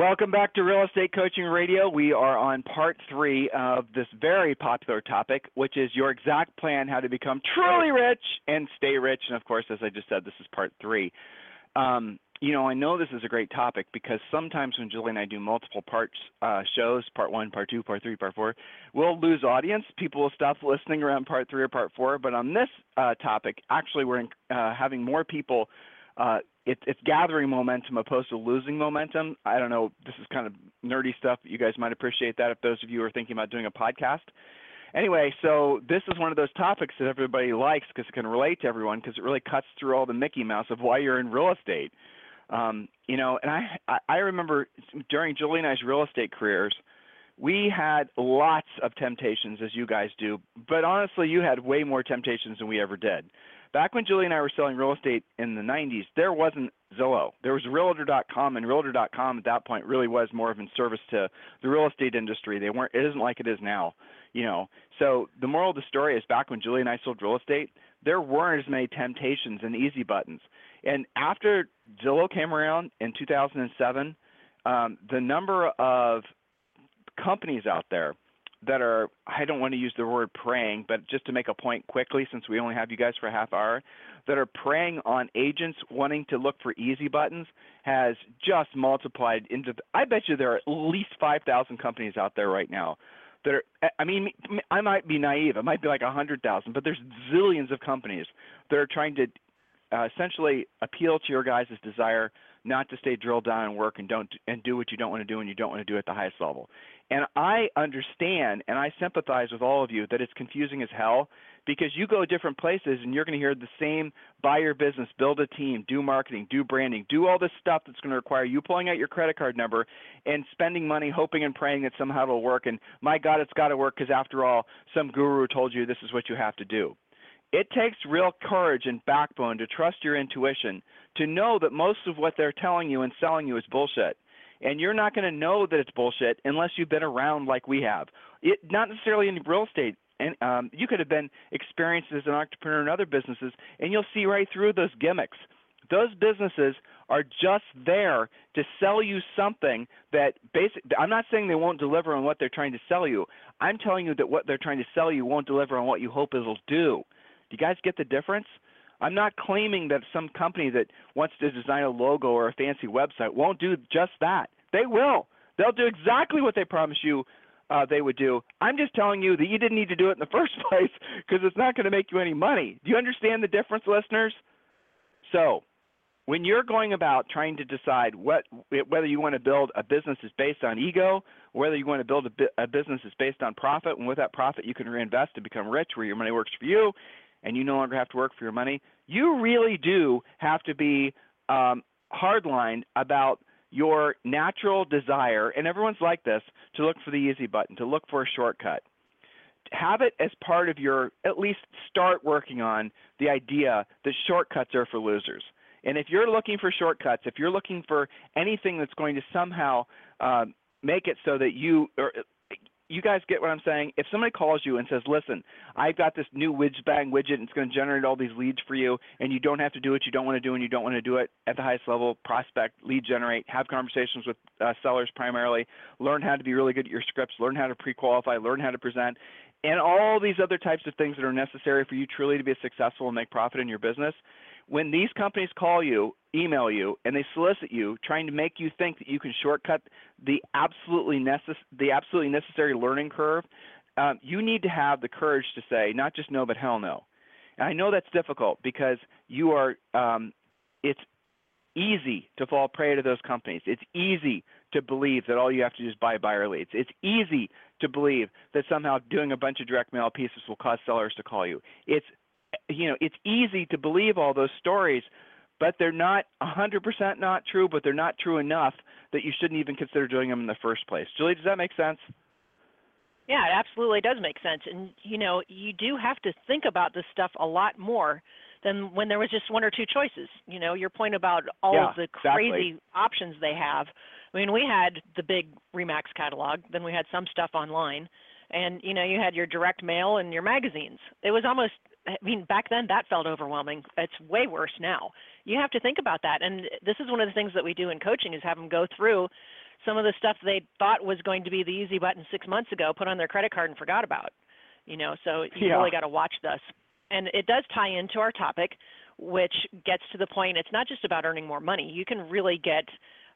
Welcome back to Real Estate Coaching Radio. We are on part three of this very popular topic, which is your exact plan how to become truly rich and stay rich. And of course, as I just said, this is part three. Um, you know, I know this is a great topic because sometimes when Julie and I do multiple parts uh, shows, part one, part two, part three, part four, we'll lose audience. People will stop listening around part three or part four. But on this uh, topic, actually, we're in, uh, having more people uh, it's gathering momentum opposed to losing momentum. I don't know. This is kind of nerdy stuff. but You guys might appreciate that if those of you are thinking about doing a podcast. Anyway, so this is one of those topics that everybody likes because it can relate to everyone because it really cuts through all the Mickey Mouse of why you're in real estate. Um, you know, and I I remember during Julie and I's real estate careers, we had lots of temptations as you guys do, but honestly, you had way more temptations than we ever did. Back when Julie and I were selling real estate in the 90s, there wasn't Zillow. There was Realtor.com, and Realtor.com at that point really was more of a service to the real estate industry. They weren't. It isn't like it is now, you know. So the moral of the story is, back when Julie and I sold real estate, there weren't as many temptations and easy buttons. And after Zillow came around in 2007, um, the number of companies out there that are I don't want to use the word praying, but just to make a point quickly since we only have you guys for a half hour, that are preying on agents wanting to look for easy buttons has just multiplied into I bet you there are at least 5,000 companies out there right now that are I mean I might be naive, it might be like 100,000, but there's zillions of companies that are trying to uh, essentially appeal to your guys' desire not to stay drilled down and work and don't and do what you don't want to do and you don't want to do at the highest level. And I understand and I sympathize with all of you that it's confusing as hell because you go different places and you're going to hear the same buy your business, build a team, do marketing, do branding, do all this stuff that's going to require you pulling out your credit card number and spending money hoping and praying that somehow it'll work and my god it's got to work because after all some guru told you this is what you have to do. It takes real courage and backbone to trust your intuition, to know that most of what they're telling you and selling you is bullshit. And you're not going to know that it's bullshit unless you've been around like we have. It not necessarily in real estate. And um, you could have been experienced as an entrepreneur in other businesses, and you'll see right through those gimmicks. Those businesses are just there to sell you something that basic I'm not saying they won't deliver on what they're trying to sell you. I'm telling you that what they're trying to sell you won't deliver on what you hope it'll do. Do you guys get the difference? I'm not claiming that some company that wants to design a logo or a fancy website won't do just that. They will. They'll do exactly what they promise you uh, they would do. I'm just telling you that you didn't need to do it in the first place because it's not going to make you any money. Do you understand the difference, listeners? So, when you're going about trying to decide what whether you want to build a business that's based on ego, whether you want to build a, a business that's based on profit, and with that profit you can reinvest and become rich, where your money works for you, and you no longer have to work for your money, you really do have to be um, hardlined about your natural desire, and everyone's like this, to look for the easy button, to look for a shortcut. Have it as part of your, at least start working on the idea that shortcuts are for losers. And if you're looking for shortcuts, if you're looking for anything that's going to somehow uh, make it so that you, or you guys get what I'm saying? If somebody calls you and says, "Listen, I've got this new widget bang widget, and it's going to generate all these leads for you, and you don't have to do what you don't want to do, and you don't want to do it at the highest level, prospect, lead generate, have conversations with uh, sellers primarily, learn how to be really good at your scripts, learn how to pre-qualify, learn how to present, and all these other types of things that are necessary for you truly to be successful and make profit in your business." When these companies call you, email you, and they solicit you, trying to make you think that you can shortcut the absolutely necess- the absolutely necessary learning curve, um, you need to have the courage to say not just no, but hell no. And I know that's difficult because you are. Um, it's easy to fall prey to those companies. It's easy to believe that all you have to do is buy buyer leads. It's easy to believe that somehow doing a bunch of direct mail pieces will cause sellers to call you. It's you know, it's easy to believe all those stories, but they're not 100% not true, but they're not true enough that you shouldn't even consider doing them in the first place. Julie, does that make sense? Yeah, it absolutely does make sense. And you know, you do have to think about this stuff a lot more than when there was just one or two choices. You know, your point about all yeah, of the exactly. crazy options they have. I mean, we had the big Remax catalog, then we had some stuff online, and you know, you had your direct mail and your magazines. It was almost I mean, back then that felt overwhelming. It's way worse now. You have to think about that. And this is one of the things that we do in coaching is have them go through some of the stuff they thought was going to be the easy button six months ago, put on their credit card and forgot about. You know, so you yeah. really got to watch this. And it does tie into our topic, which gets to the point. It's not just about earning more money. You can really get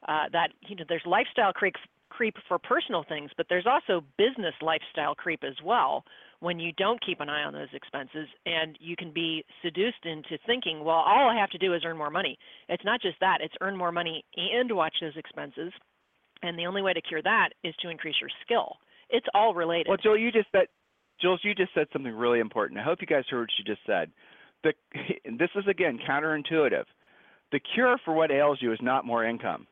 uh, that. You know, there's lifestyle creep creep for personal things, but there's also business lifestyle creep as well when you don't keep an eye on those expenses and you can be seduced into thinking, well, all I have to do is earn more money. It's not just that, it's earn more money and watch those expenses and the only way to cure that is to increase your skill. It's all related. Well, Joel, you just said, Jules, you just said something really important. I hope you guys heard what she just said. The, this is again counterintuitive. The cure for what ails you is not more income.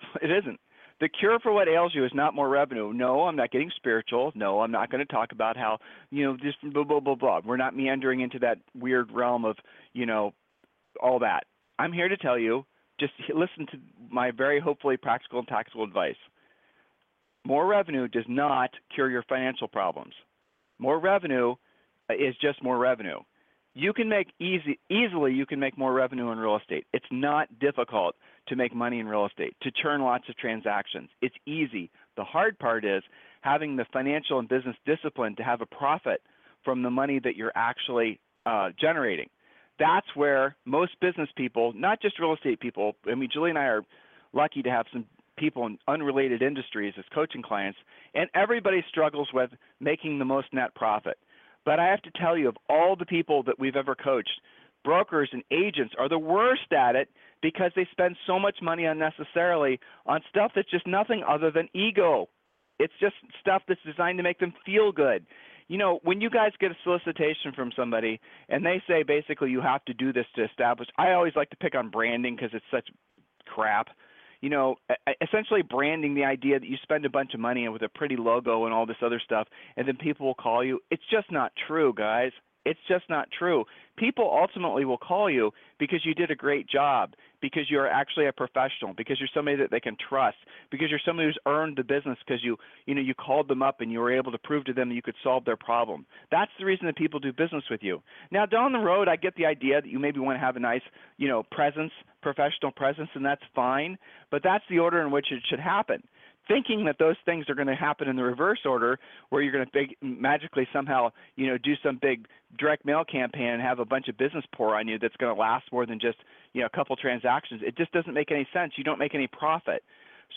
It isn't. The cure for what ails you is not more revenue. No, I'm not getting spiritual. No, I'm not going to talk about how, you know, just blah, blah, blah, blah. We're not meandering into that weird realm of, you know, all that. I'm here to tell you just listen to my very hopefully practical and tactical advice. More revenue does not cure your financial problems. More revenue is just more revenue. You can make easy easily you can make more revenue in real estate. It's not difficult to make money in real estate, to churn lots of transactions. It's easy. The hard part is having the financial and business discipline to have a profit from the money that you're actually uh, generating that's where most business people, not just real estate people, I mean, Julie and I are lucky to have some people in unrelated industries as coaching clients, and everybody struggles with making the most net profit. But I have to tell you, of all the people that we've ever coached, brokers and agents are the worst at it because they spend so much money unnecessarily on stuff that's just nothing other than ego. It's just stuff that's designed to make them feel good you know, when you guys get a solicitation from somebody and they say basically you have to do this to establish, I always like to pick on branding because it's such crap. You know, essentially branding the idea that you spend a bunch of money with a pretty logo and all this other stuff, and then people will call you. It's just not true, guys. It's just not true. People ultimately will call you because you did a great job, because you're actually a professional, because you're somebody that they can trust, because you're somebody who's earned the business because you, you know, you called them up and you were able to prove to them that you could solve their problem. That's the reason that people do business with you. Now, down the road, I get the idea that you maybe want to have a nice, you know, presence, professional presence, and that's fine, but that's the order in which it should happen thinking that those things are going to happen in the reverse order, where you're going to big, magically somehow, you know, do some big direct mail campaign and have a bunch of business pour on you that's going to last more than just, you know, a couple transactions. It just doesn't make any sense. You don't make any profit.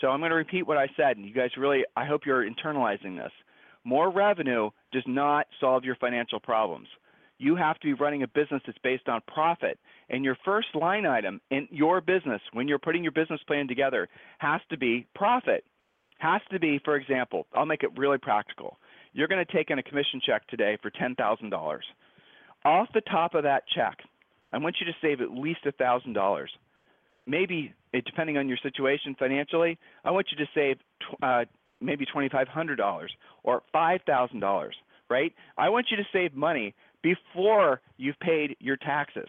So I'm going to repeat what I said, and you guys really, I hope you're internalizing this. More revenue does not solve your financial problems. You have to be running a business that's based on profit. And your first line item in your business, when you're putting your business plan together, has to be profit has to be, for example, I'll make it really practical. You're going to take in a commission check today for $10,000. Off the top of that check, I want you to save at least $1,000. Maybe, depending on your situation financially, I want you to save uh, maybe $2,500 or $5,000, right? I want you to save money before you've paid your taxes,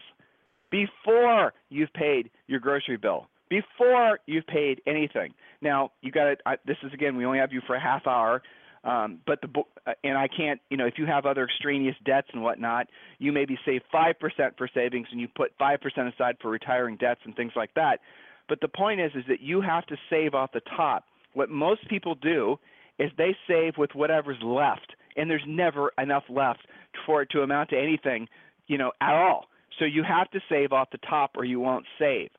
before you've paid your grocery bill, before you've paid anything. Now you got to. This is again, we only have you for a half hour, um, but the uh, and I can't. You know, if you have other extraneous debts and whatnot, you maybe save five percent for savings and you put five percent aside for retiring debts and things like that. But the point is, is that you have to save off the top. What most people do is they save with whatever's left, and there's never enough left for it to amount to anything, you know, at all. So you have to save off the top, or you won't save.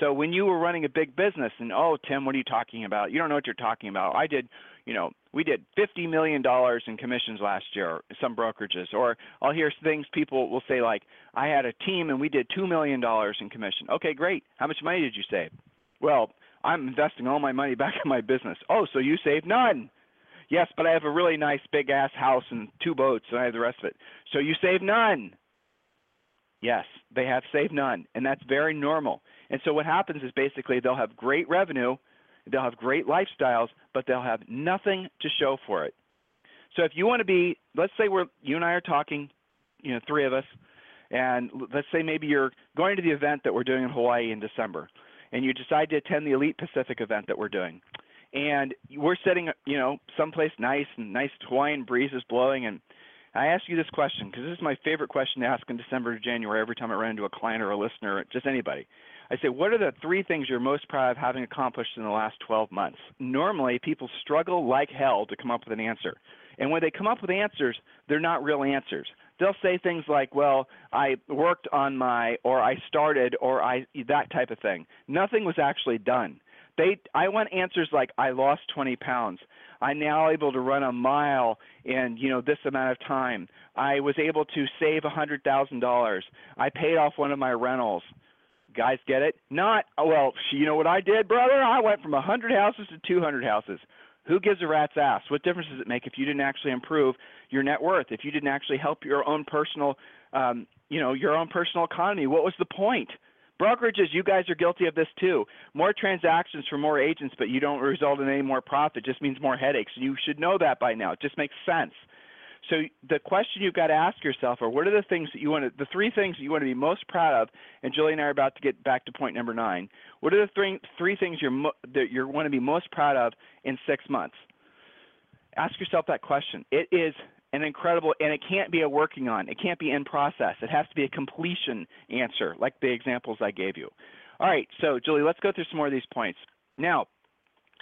So when you were running a big business and oh Tim, what are you talking about? You don't know what you're talking about. I did, you know, we did 50 million dollars in commissions last year, some brokerages. Or I'll hear things people will say like, I had a team and we did 2 million dollars in commission. Okay, great. How much money did you save? Well, I'm investing all my money back in my business. Oh, so you saved none. Yes, but I have a really nice big ass house and two boats and I have the rest of it. So you save none. Yes, they have saved none, and that's very normal. And so what happens is basically they'll have great revenue, they'll have great lifestyles, but they'll have nothing to show for it. So if you want to be, let's say we're you and I are talking, you know, three of us, and let's say maybe you're going to the event that we're doing in Hawaii in December, and you decide to attend the Elite Pacific event that we're doing, and we're sitting, you know, someplace nice and nice Hawaiian breeze is blowing, and I ask you this question because this is my favorite question to ask in December to January every time I run into a client or a listener, or just anybody. I say, what are the three things you're most proud of having accomplished in the last 12 months? Normally, people struggle like hell to come up with an answer. And when they come up with answers, they're not real answers. They'll say things like, well, I worked on my, or I started, or I, that type of thing. Nothing was actually done. They, I want answers like, I lost 20 pounds. I'm now able to run a mile in you know this amount of time. I was able to save a hundred thousand dollars. I paid off one of my rentals. Guys, get it? Not oh, well. You know what I did, brother? I went from a hundred houses to two hundred houses. Who gives a rat's ass? What difference does it make if you didn't actually improve your net worth? If you didn't actually help your own personal, um, you know, your own personal economy? What was the point? Brokerages, you guys are guilty of this too. More transactions for more agents, but you don't result in any more profit. Just means more headaches. You should know that by now. It just makes sense. So the question you've got to ask yourself are what are the things that you want to, the three things that you want to be most proud of, and Julie and I are about to get back to point number nine. What are the three, three things you're mo- that you want to be most proud of in six months? Ask yourself that question. It is an incredible, and it can't be a working on. It can't be in process. It has to be a completion answer, like the examples I gave you. All right, so Julie, let's go through some more of these points. Now,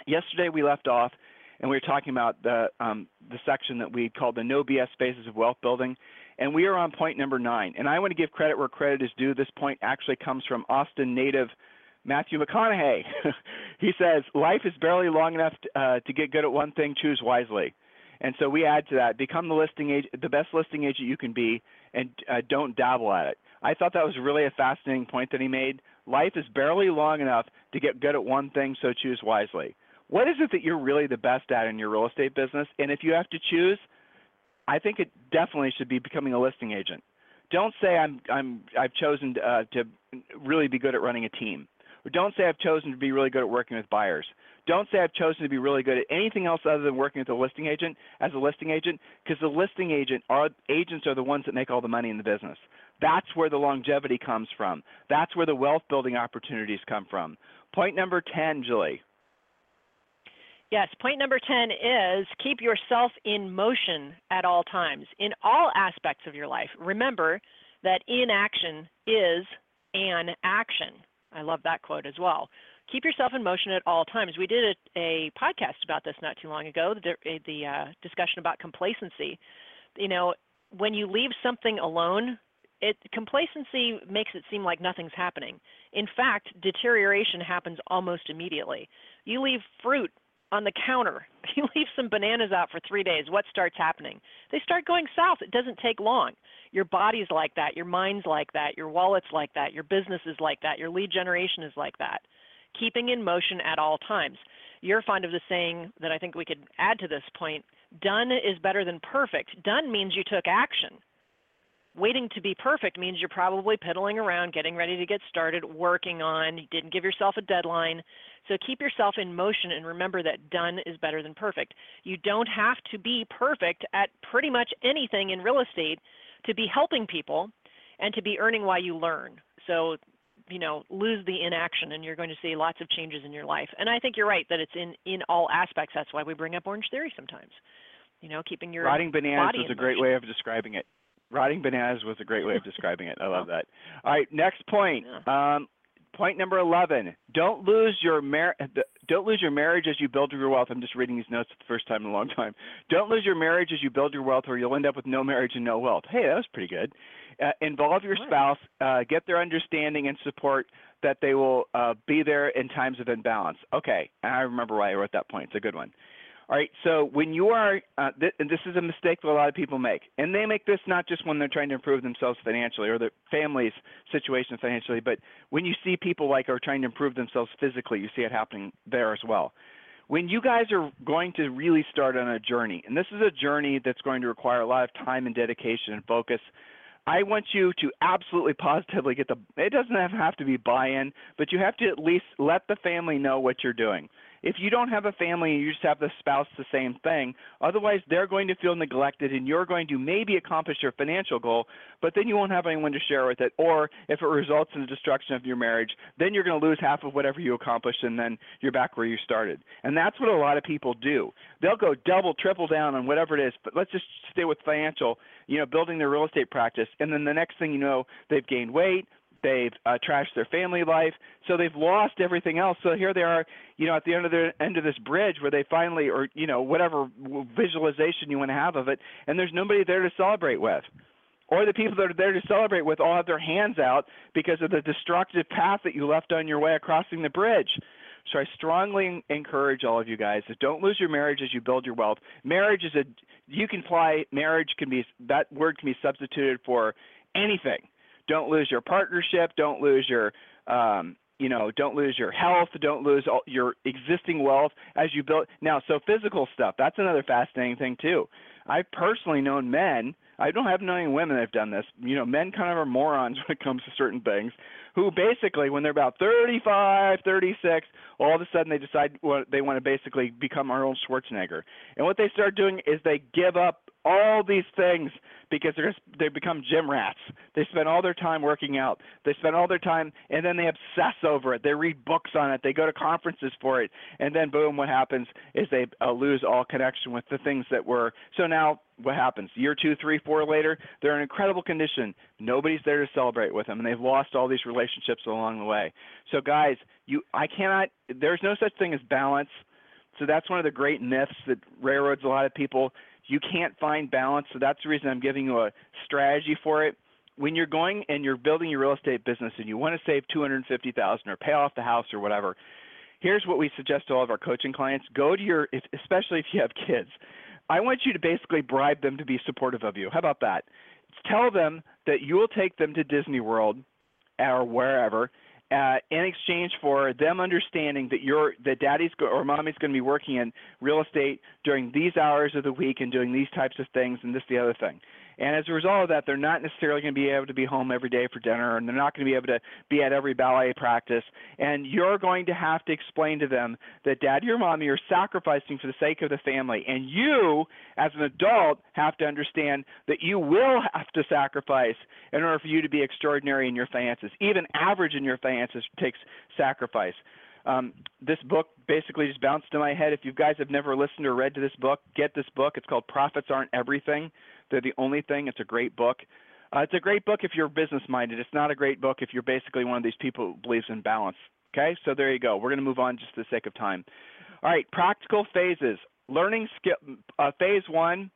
yesterday we left off, and we were talking about the um, the section that we called the no BS phases of wealth building, and we are on point number nine. And I want to give credit where credit is due. This point actually comes from Austin native Matthew McConaughey. he says, "Life is barely long enough to, uh, to get good at one thing. Choose wisely." And so we add to that, become the listing agent, the best listing agent you can be, and uh, don't dabble at it. I thought that was really a fascinating point that he made. Life is barely long enough to get good at one thing, so choose wisely. What is it that you're really the best at in your real estate business? And if you have to choose, I think it definitely should be becoming a listing agent. Don't say I'm I'm I've chosen uh, to really be good at running a team. Or don't say I've chosen to be really good at working with buyers. Don't say I've chosen to be really good at anything else other than working with a listing agent as a listing agent, because the listing agent are agents are the ones that make all the money in the business. That's where the longevity comes from. That's where the wealth building opportunities come from. Point number 10, Julie. Yes, point number 10 is keep yourself in motion at all times in all aspects of your life. Remember that inaction is an action. I love that quote as well keep yourself in motion at all times. We did a, a podcast about this not too long ago, the, the uh, discussion about complacency. You know, when you leave something alone, it complacency makes it seem like nothing's happening. In fact, deterioration happens almost immediately. You leave fruit on the counter. You leave some bananas out for 3 days. What starts happening? They start going south. It doesn't take long. Your body's like that, your mind's like that, your wallet's like that, your business is like that, your lead generation is like that keeping in motion at all times. You're fond of the saying that I think we could add to this point done is better than perfect. Done means you took action. Waiting to be perfect means you're probably piddling around, getting ready to get started, working on, you didn't give yourself a deadline. So keep yourself in motion and remember that done is better than perfect. You don't have to be perfect at pretty much anything in real estate to be helping people and to be earning while you learn. So you know lose the inaction and you're going to see lots of changes in your life and i think you're right that it's in in all aspects that's why we bring up Orangetheory sometimes you know keeping your rotting bananas was a great way of describing it rotting bananas was a great way of describing it. I love that. All right next point. Um, point number 11 don't lose your mar- don't lose your marriage as you build your wealth. I'm just reading these notes for the first time in a long time. Don't lose your marriage as you build your wealth or you'll end up with no marriage and no wealth. Hey that was pretty good. Uh, involve your spouse, uh, get their understanding and support that they will uh, be there in times of imbalance. Okay, I remember why I wrote that point. It's a good one. All right, so when you are, uh, th- and this is a mistake that a lot of people make, and they make this not just when they're trying to improve themselves financially or their family's situation financially, but when you see people like are trying to improve themselves physically, you see it happening there as well. When you guys are going to really start on a journey, and this is a journey that's going to require a lot of time and dedication and focus I want you to absolutely positively get the it doesn't have to be buy-in, but you have to at least let the family know what you're doing. If you don't have a family and you just have the spouse the same thing, otherwise they're going to feel neglected and you're going to maybe accomplish your financial goal, but then you won't have anyone to share with it. Or if it results in the destruction of your marriage, then you're going to lose half of whatever you accomplished and then you're back where you started. And that's what a lot of people do. They'll go double, triple down on whatever it is, but let's just stay with financial, you know, building their real estate practice. And then the next thing you know, they've gained weight, they've uh, trashed their family life, so they've lost everything else. So here they are, you know, at the end of the end of this bridge where they finally, or you know, whatever visualization you want to have of it, and there's nobody there to celebrate with. Or the people that are there to celebrate with all have their hands out because of the destructive path that you left on your way across the bridge. So I strongly encourage all of you guys to don't lose your marriage as you build your wealth. Marriage is a you can fly marriage can be that word can be substituted for anything don't lose your partnership. Don't lose your um, you know, don't lose your health, don't lose all your existing wealth as you build. Now, so physical stuff, that's another fascinating thing too. I've personally known men, I don't have known women that have done this. You know, men kind of are morons when it comes to certain things who basically when they're about 35, 36, all of a sudden they decide what they want to basically become Arnold Schwarzenegger. And what they start doing is they give up all these things because they're just, they become gym rats. They spend all their time working out. They spend all their time and then they obsess over it. They read books on it. They go to conferences for it. And then boom, what happens is they uh, lose all connection with the things that were. So now what happens? Year two, three, four later, they're in incredible condition. Nobody's there to celebrate with them, and they've lost all these relationships along the way. So guys, you I cannot. There's no such thing as balance. So that's one of the great myths that railroads a lot of people you can't find balance. So that's the reason I'm giving you a strategy for it. When you're going and you're building your real estate business and you want to save 250,000 or pay off the house or whatever, here's what we suggest to all of our coaching clients: go to your, especially if you have kids. I want you to basically bribe them to be supportive of you. How about that? Tell them that you will take them to Disney World or wherever uh, in exchange for them understanding that your that daddy's go, or mommy's going to be working in real estate during these hours of the week and doing these types of things and this the other thing. And as a result of that, they're not necessarily going to be able to be home every day for dinner, and they're not going to be able to be at every ballet practice. And you're going to have to explain to them that daddy or mommy are sacrificing for the sake of the family. And you, as an adult, have to understand that you will have to sacrifice in order for you to be extraordinary in your finances. Even average in your finances takes sacrifice. Um, this book basically just bounced in my head. If you guys have never listened or read to this book, get this book. It's called Profits Aren't Everything. They're the only thing. It's a great book. Uh, it's a great book if you're business minded. It's not a great book if you're basically one of these people who believes in balance. Okay, so there you go. We're going to move on just for the sake of time. All right, practical phases. Learning skill. Uh, phase one,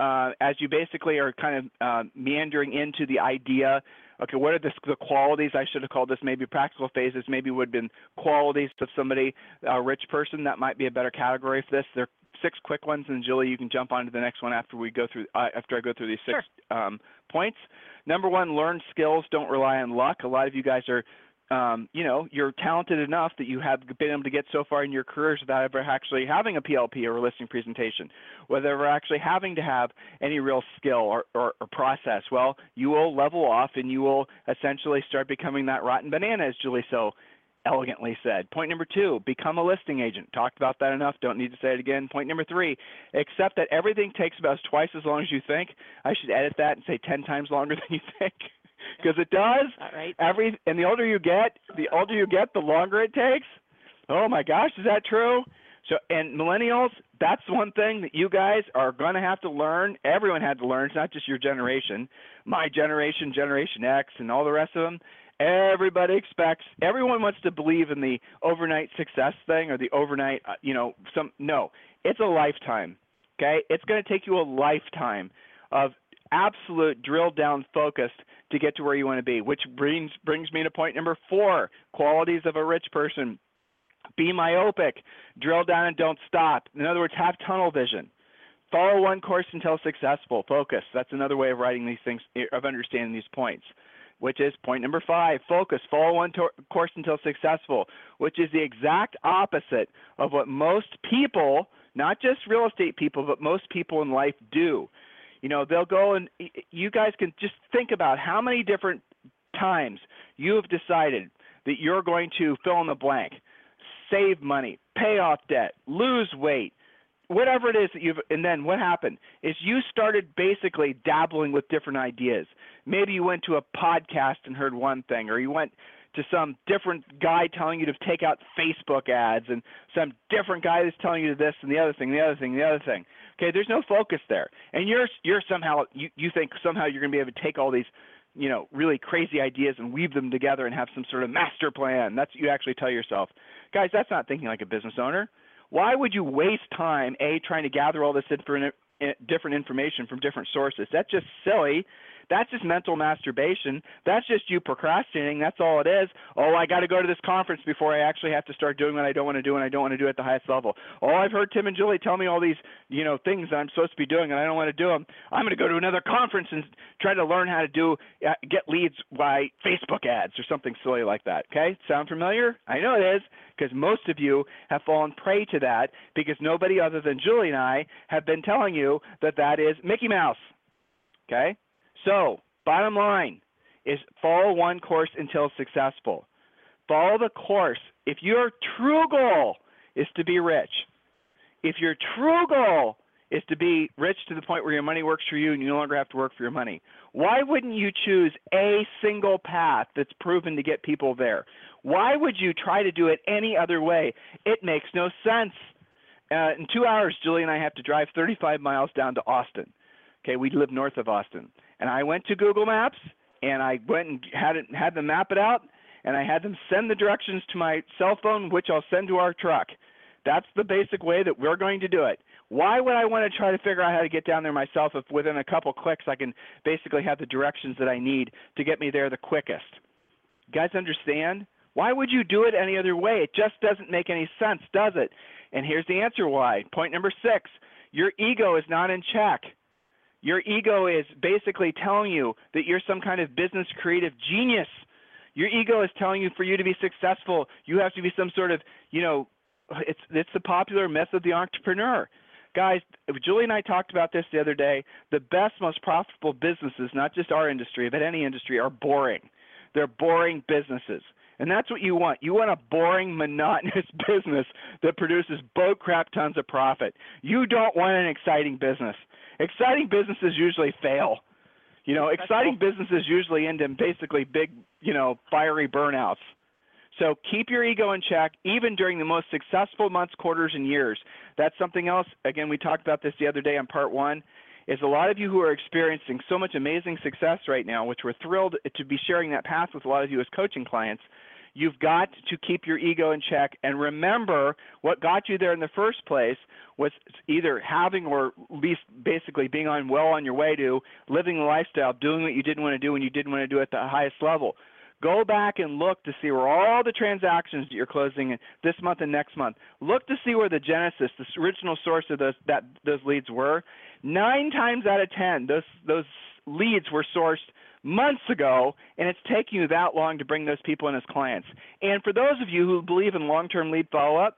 uh, as you basically are kind of uh, meandering into the idea. Okay, what are the, the, qualities? I should have called this maybe practical phases. Maybe would have been qualities of somebody, a rich person. That might be a better category for this. They're six quick ones, and Julie, you can jump on to the next one after we go through uh, after I go through these six sure. um, points. Number one, learn skills. Don't rely on luck. A lot of you guys are, um, you know, you're talented enough that you have been able to get so far in your careers without ever actually having a PLP or a listing presentation, without ever actually having to have any real skill or, or, or process. Well, you will level off and you will essentially start becoming that rotten banana, as Julie so elegantly said. Point number two, become a listing agent. Talked about that enough. Don't need to say it again. Point number three, accept that everything takes about twice as long as you think. I should edit that and say 10 times longer than you think. Because it does. All right. Every and the older you get, the older you get, the longer it takes. Oh my gosh, is that true? So and millennials, that's one thing that you guys are going to have to learn. Everyone had to learn. It's not just your generation. My generation, Generation X, and all the rest of them Everybody expects, everyone wants to believe in the overnight success thing or the overnight, uh, you know, some. No, it's a lifetime. Okay, it's going to take you a lifetime of absolute drill down focus to get to where you want to be. Which brings brings me to point number four: qualities of a rich person. Be myopic, drill down and don't stop. In other words, have tunnel vision. Follow one course until successful. Focus. That's another way of writing these things, of understanding these points which is point number five focus, follow one course until successful, which is the exact opposite of what most people, not just real estate people, but most people in life do. You know, they'll go and you guys can just think about how many different times you have decided that you're going to fill in the blank, save money, pay off debt, lose weight, whatever it is that you've and then what happened is you started basically dabbling with different ideas. Maybe you went to a podcast and heard one thing or you went to some different guy telling you to take out facebook ads and some different guy that's telling you this and the other thing the other thing the other thing. Okay there's no focus there. And you're you're somehow you you think somehow you're going to be able to take all these you know really crazy ideas and weave them together and have some sort of master plan. That's what you actually tell yourself guys that's not thinking like a business owner why would you waste time a trying to gather all this different different information from different sources? That's just silly. That's just mental masturbation. That's just you procrastinating. That's all it is. Oh, I got to go to this conference before I actually have to start doing what I don't want to do and I don't want to do at the highest level. Oh, I've heard Tim and Julie tell me all these, you know, things that I'm supposed to be doing and I don't want to do them. I'm going to go to another conference and try to learn how to do uh, get leads by Facebook ads or something silly like that. Okay? Sound familiar? I know it is because most of you have fallen prey to that because nobody other than Julie and I have been telling you that that is Mickey Mouse. Okay? So, bottom line is follow one course until successful. Follow the course. If your true goal is to be rich, if your true goal is to be rich to the point where your money works for you and you no longer have to work for your money, why wouldn't you choose a single path that's proven to get people there? Why would you try to do it any other way? It makes no sense. Uh, in two hours, Julie and I have to drive 35 miles down to Austin. Okay, we live north of Austin. And I went to Google Maps and I went and had it had them map it out and I had them send the directions to my cell phone, which I'll send to our truck. That's the basic way that we're going to do it. Why would I want to try to figure out how to get down there myself if within a couple clicks I can basically have the directions that I need to get me there the quickest? You guys understand? Why would you do it any other way? It just doesn't make any sense, does it? And here's the answer why. Point number six your ego is not in check. Your ego is basically telling you that you're some kind of business creative genius. Your ego is telling you for you to be successful, you have to be some sort of, you know, it's it's the popular myth of the entrepreneur. Guys, Julie and I talked about this the other day. The best, most profitable businesses, not just our industry, but any industry, are boring. They're boring businesses. And that's what you want. You want a boring, monotonous business that produces boat crap tons of profit. You don't want an exciting business exciting businesses usually fail. You know, exciting businesses usually end in basically big, you know, fiery burnouts. So keep your ego in check, even during the most successful months, quarters, and years. That's something else. Again, we talked about this the other day on part one. Is a lot of you who are experiencing so much amazing success right now, which we're thrilled to be sharing that path with a lot of you as coaching clients. You've got to keep your ego in check and remember what got you there in the first place was either having or at least basically being on well on your way to living the lifestyle, doing what you didn't want to do when you didn't want to do at the highest level. Go back and look to see where all the transactions that you're closing this month and next month. Look to see where the genesis, the original source of those that those leads were. Nine times out of ten, those those leads were sourced months ago, and it's taking you that long to bring those people in as clients. And for those of you who believe in long-term lead follow-up,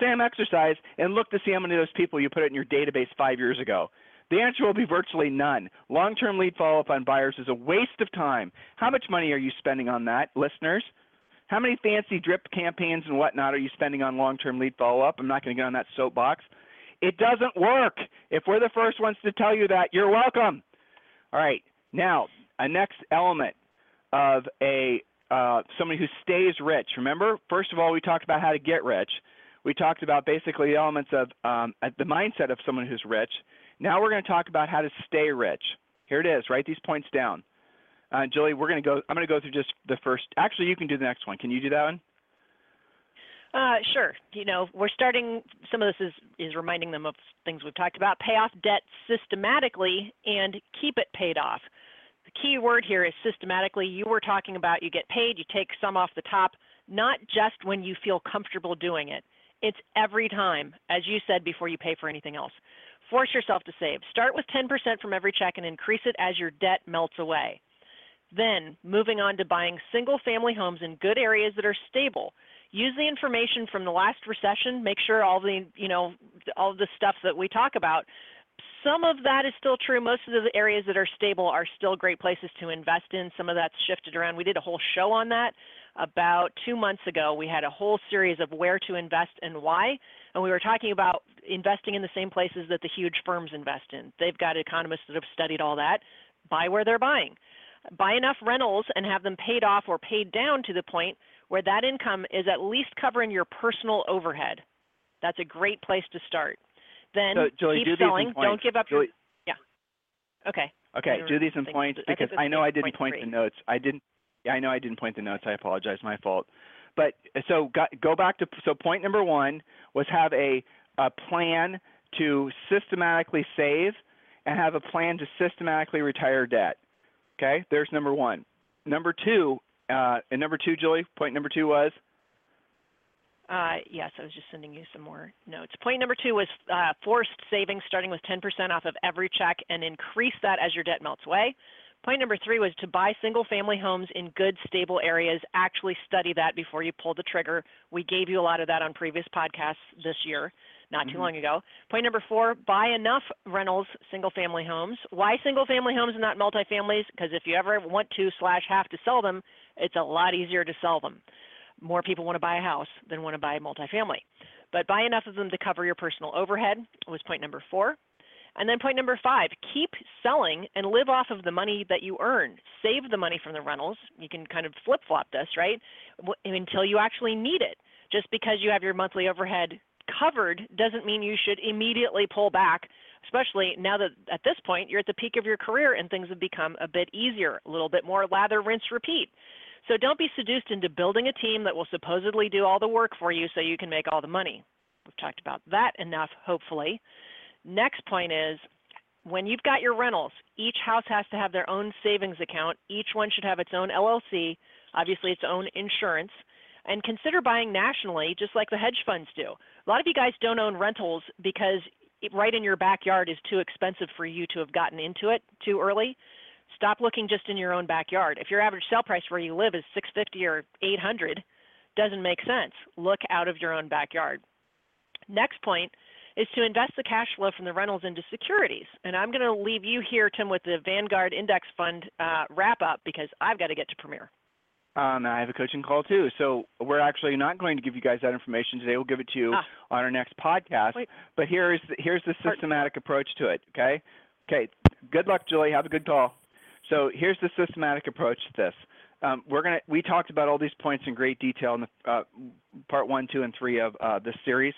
same exercise and look to see how many of those people you put in your database five years ago. The answer will be virtually none. Long-term lead follow-up on buyers is a waste of time. How much money are you spending on that, listeners? How many fancy drip campaigns and whatnot are you spending on long-term lead follow-up? I'm not going to get on that soapbox. It doesn't work. If we're the first ones to tell you that, you're welcome. All right. Now, a next element of a uh, somebody who stays rich. Remember, first of all, we talked about how to get rich. We talked about basically the elements of um, the mindset of someone who's rich. Now we're going to talk about how to stay rich. Here it is. Write these points down. Uh, Julie, we're going to go. I'm going to go through just the first. Actually, you can do the next one. Can you do that one? Uh, sure. You know, we're starting. Some of this is is reminding them of things we've talked about. Pay off debt systematically and keep it paid off the key word here is systematically. You were talking about you get paid, you take some off the top, not just when you feel comfortable doing it. It's every time, as you said before you pay for anything else. Force yourself to save. Start with 10% from every check and increase it as your debt melts away. Then, moving on to buying single family homes in good areas that are stable. Use the information from the last recession, make sure all the, you know, all the stuff that we talk about some of that is still true. Most of the areas that are stable are still great places to invest in. Some of that's shifted around. We did a whole show on that about two months ago. We had a whole series of where to invest and why. And we were talking about investing in the same places that the huge firms invest in. They've got economists that have studied all that. Buy where they're buying. Buy enough rentals and have them paid off or paid down to the point where that income is at least covering your personal overhead. That's a great place to start. Then So, Julie, keep do these in selling. Don't give up Julie- your. Yeah. Okay. Okay, do these in points I because this I know I didn't point point the notes. I didn't. Yeah, I know I didn't point the notes. I apologize. My fault. But so go, go back to so point number one was have a, a plan to systematically save and have a plan to systematically retire debt. Okay, there's number one. Number two, uh, and number two, Julie. Point number two was yes, I was just sending you some more notes. Point number two was uh, forced savings starting with 10% off of every check and increase that as your debt melts away. Point number three was to buy single family homes in good, stable areas. Actually study that before you pull the trigger. We gave you a lot of that on previous podcasts this year, not too Mhm. long ago. Point number four, buy enough rentals, single family homes. Why single family homes and not multifamilies? Because if you ever want to slash have to sell them, it's a lot easier to sell them more people want to buy a house than want to buy multifamily. But buy enough of them to cover your personal overhead was point number four. And then point number five, keep selling and live off of the money that you earn. Save the money from the rentals. You can kind of flip flop this, right? Until you actually need it. Just because you have your monthly overhead covered doesn't mean you should immediately pull back, especially now that at this point you're at the peak of your career and things have become a bit easier, a little bit more lather, rinse, repeat. So don't be seduced into building a team that will supposedly do all the work for you so you can make all the money. We've talked about that enough, hopefully. Next point is when you've got your rentals, each house has to have their own savings account. Each one should have its own LLC, obviously its own insurance. And consider buying nationally, just like the hedge funds do. A lot of you guys don't own rentals because right in your backyard is too expensive for you to have gotten into it too early. Stop looking just in your own backyard. If your average sale price where you live is 650 or 800, doesn't make sense. Look out of your own backyard. Next point is to invest the cash flow from the rentals into securities. And I'm going to leave you here, Tim, with the Vanguard Index Fund uh, wrap up because I've got to get to Premier. Um, I have a coaching call too. So we're actually not going to give you guys that information today. We'll give it to you Ah. on our next podcast. Wait. But here's the, here's the systematic approach to it. Okay. Okay. Good luck, Julie. Have a good call. So here's the systematic approach to this. Um, we're gonna we talked about all these points in great detail in the uh, part one, two, and three of uh, this series.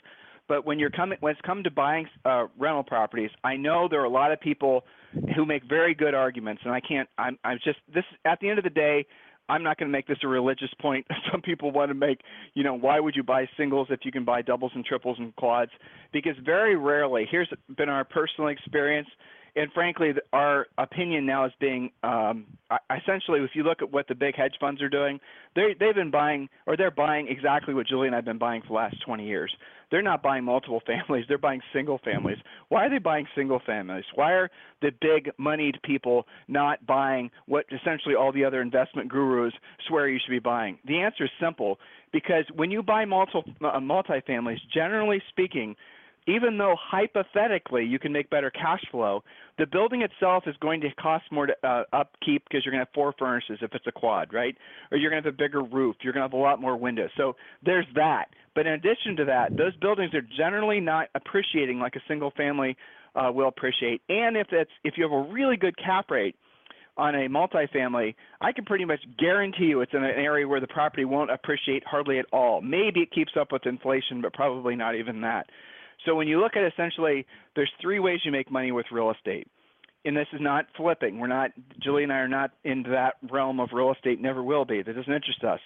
But when you're coming when it's come to buying uh, rental properties, I know there are a lot of people who make very good arguments, and I can't. I'm I'm just this at the end of the day. I'm not going to make this a religious point. Some people want to make, you know, why would you buy singles if you can buy doubles and triples and quads? Because very rarely, here's been our personal experience, and frankly, our opinion now is being um, essentially, if you look at what the big hedge funds are doing, they they've been buying or they're buying exactly what Julie and I've been buying for the last 20 years. They're not buying multiple families; they're buying single families. Why are they buying single families? Why are the big moneyed people not buying what essentially all the other investment gurus swear you should be buying? The answer is simple: because when you buy multiple uh, multifamilies, generally speaking, even though hypothetically you can make better cash flow, the building itself is going to cost more to uh, upkeep because you're going to have four furnaces if it's a quad, right? Or you're going to have a bigger roof. You're going to have a lot more windows. So there's that. But in addition to that, those buildings are generally not appreciating like a single family uh, will appreciate. And if it's if you have a really good cap rate on a multifamily, I can pretty much guarantee you it's in an area where the property won't appreciate hardly at all. Maybe it keeps up with inflation, but probably not even that. So when you look at essentially, there's three ways you make money with real estate. And this is not flipping. We're not, Julie and I are not into that realm of real estate, never will be. That doesn't interest us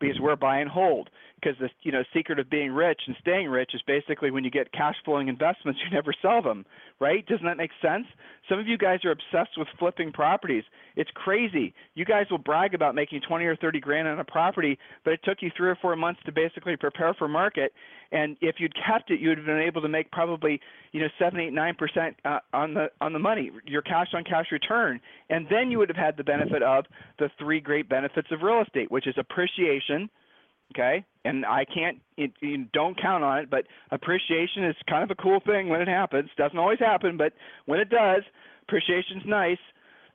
because we're buy and hold. Because the you know secret of being rich and staying rich is basically when you get cash flowing investments, you never sell them, right? Doesn't that make sense? Some of you guys are obsessed with flipping properties. It's crazy. You guys will brag about making 20 or 30 grand on a property, but it took you three or four months to basically prepare for market. And if you'd kept it, you'd have been able to make probably you know seven, eight, nine percent uh, on the on the money, your cash on cash return, and then you would have had the benefit of the three great benefits of real estate, which is appreciation, okay, and I can't. It, you don't count on it, but appreciation is kind of a cool thing when it happens. Doesn't always happen, but when it does, appreciation's nice.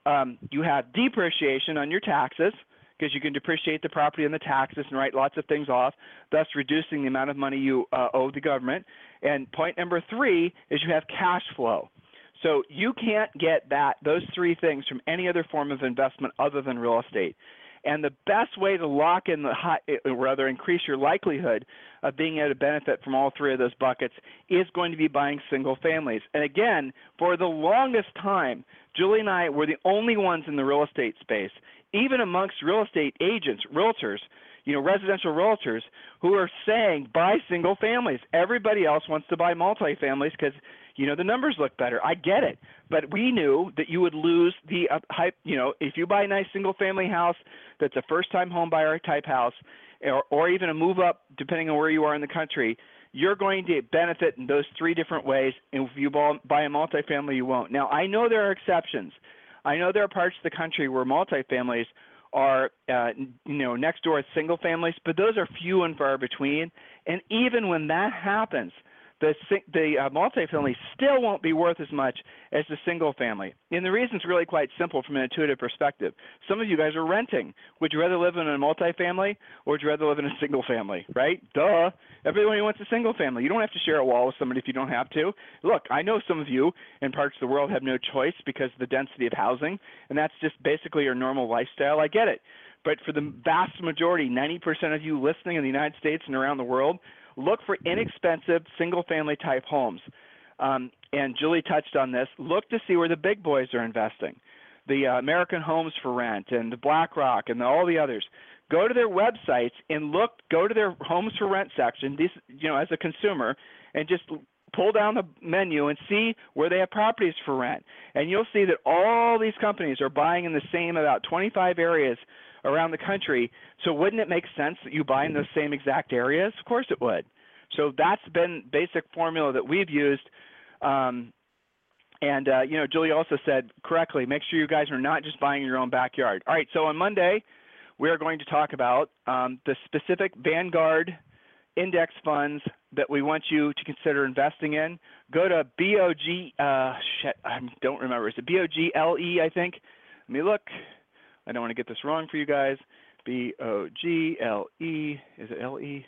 Um, you have depreciation on your taxes because you can depreciate the property and the taxes and write lots of things off, thus reducing the amount of money you uh, owe the government. And point number three is you have cash flow. So you can't get that those three things from any other form of investment other than real estate. And the best way to lock in the high, uh, rather increase your likelihood of being able to benefit from all three of those buckets is going to be buying single families. And again, for the longest time, Julie and I were the only ones in the real estate space, even amongst real estate agents, realtors, you know, residential realtors who are saying buy single families. Everybody else wants to buy multifamilies because you know the numbers look better. I get it, but we knew that you would lose the uh, hype. You know, if you buy a nice single family house that's a first time home buyer type house, or, or even a move up, depending on where you are in the country, you're going to benefit in those three different ways. And if you buy a multifamily, you won't. Now, I know there are exceptions. I know there are parts of the country where multifamilies are uh, you know next door single families, but those are few and far between. And even when that happens, the the uh, multifamily still won't be worth as much as the single family. And the reason is really quite simple from an intuitive perspective. Some of you guys are renting. Would you rather live in a multifamily or would you rather live in a single family? Right? Duh. Everybody wants a single family. You don't have to share a wall with somebody if you don't have to. Look, I know some of you in parts of the world have no choice because of the density of housing, and that's just basically your normal lifestyle. I get it. But for the vast majority, 90% of you listening in the United States and around the world, look for inexpensive single family type homes. Um, and Julie touched on this. Look to see where the big boys are investing the uh, American Homes for Rent and the BlackRock and the, all the others. Go to their websites and look. Go to their Homes for Rent section. These, you know, as a consumer, and just pull down the menu and see where they have properties for rent. And you'll see that all these companies are buying in the same about 25 areas around the country. So wouldn't it make sense that you buy in those same exact areas? Of course it would. So that's been basic formula that we've used. Um, and uh, you know, Julie also said correctly, make sure you guys are not just buying in your own backyard. All right, so on Monday, we are going to talk about um, the specific Vanguard index funds that we want you to consider investing in. Go to BOG, uh, shit, I don't remember. Is it BOGLE, I think? Let me look. I don't want to get this wrong for you guys. B O G L E. Is it L E?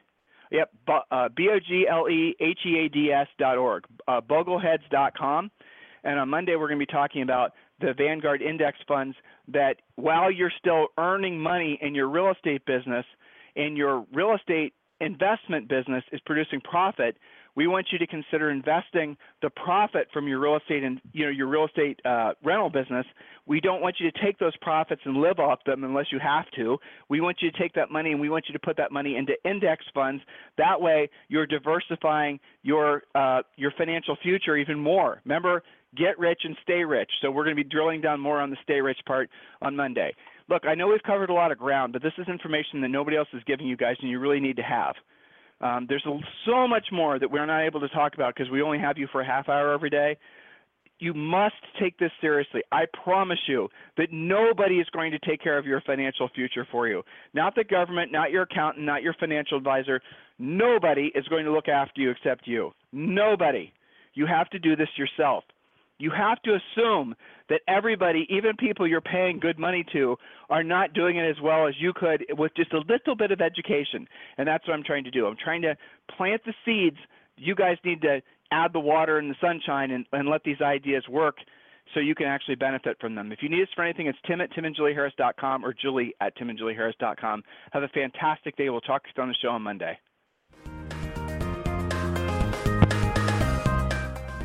Yep. Uh, B O G L E H E A D S dot org. Uh, Bogleheads.com. And on Monday, we're going to be talking about the Vanguard index funds that while you're still earning money in your real estate business, and your real estate investment business is producing profit, we want you to consider investing the profit from your real estate and you know your real estate uh, rental business. We don't want you to take those profits and live off them unless you have to. We want you to take that money and we want you to put that money into index funds. That way, you're diversifying your uh, your financial future even more. Remember, get rich and stay rich. So we're going to be drilling down more on the stay rich part on Monday. Look, I know we've covered a lot of ground, but this is information that nobody else is giving you guys, and you really need to have. Um, there's so much more that we're not able to talk about because we only have you for a half hour every day. You must take this seriously. I promise you that nobody is going to take care of your financial future for you. Not the government, not your accountant, not your financial advisor. Nobody is going to look after you except you. Nobody. You have to do this yourself. You have to assume that everybody, even people you're paying good money to, are not doing it as well as you could with just a little bit of education. And that's what I'm trying to do. I'm trying to plant the seeds. You guys need to add the water and the sunshine and, and let these ideas work so you can actually benefit from them. If you need us for anything, it's tim at timandjulieharris.com or julie at timandjulieharris.com. Have a fantastic day. We'll talk to you on the show on Monday.